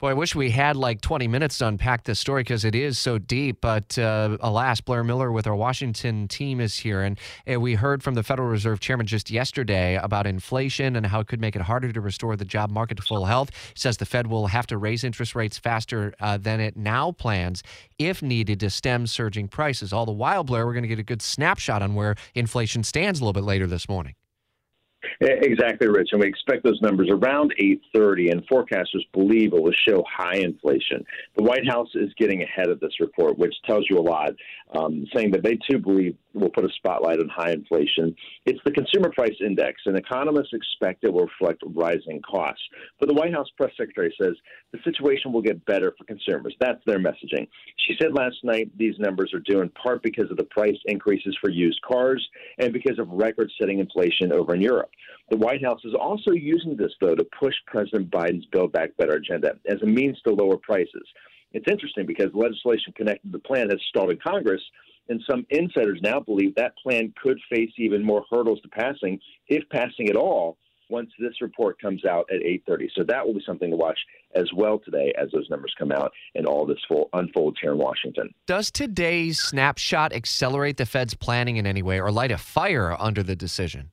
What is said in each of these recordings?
Boy, I wish we had like 20 minutes to unpack this story because it is so deep. But uh, alas, Blair Miller with our Washington team is here. And uh, we heard from the Federal Reserve Chairman just yesterday about inflation and how it could make it harder to restore the job market to full health. He says the Fed will have to raise interest rates faster uh, than it now plans if needed to stem surging prices. All the while, Blair, we're going to get a good snapshot on where inflation stands a little bit later this morning. Exactly, Rich. And we expect those numbers around 830, and forecasters believe it will show high inflation. The White House is getting ahead of this report, which tells you a lot, um, saying that they too believe will put a spotlight on high inflation. It's the Consumer Price Index, and economists expect it will reflect rising costs. But the White House press secretary says the situation will get better for consumers. That's their messaging. She said last night these numbers are due in part because of the price increases for used cars and because of record setting inflation over in Europe. The White House is also using this, though, to push President Biden's Build Back Better agenda as a means to lower prices. It's interesting because legislation connected to the plan has stalled in Congress, and some insiders now believe that plan could face even more hurdles to passing, if passing at all, once this report comes out at 8:30. So that will be something to watch as well today as those numbers come out and all this full unfolds here in Washington. Does today's snapshot accelerate the Fed's planning in any way or light a fire under the decision?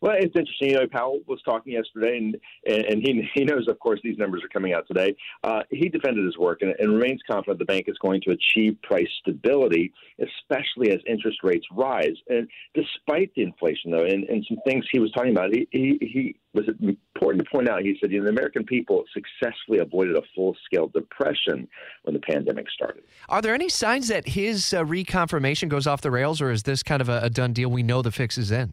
Well, it's interesting. You know, Powell was talking yesterday, and and he he knows, of course, these numbers are coming out today. Uh, he defended his work and, and remains confident the bank is going to achieve price stability, especially as interest rates rise. And despite the inflation, though, and, and some things he was talking about, he he, he was important to point out. He said, you know, the American people successfully avoided a full scale depression when the pandemic started. Are there any signs that his uh, reconfirmation goes off the rails, or is this kind of a, a done deal? We know the fix is in.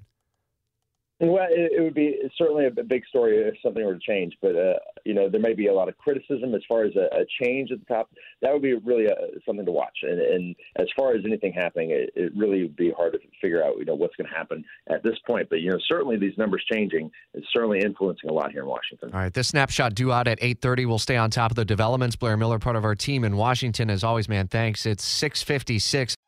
Well, it, it would be certainly a big story if something were to change, but uh, you know there may be a lot of criticism as far as a, a change at the top. That would be really a, uh, something to watch. And, and, as far as anything happening, it, it really would be hard to figure out you know what's going to happen at this point. But you know certainly these numbers changing is certainly influencing a lot here in Washington. All right, this snapshot due out at eight thirty. We'll stay on top of the developments. Blair Miller, part of our team in Washington, as always, man. Thanks. It's six fifty six.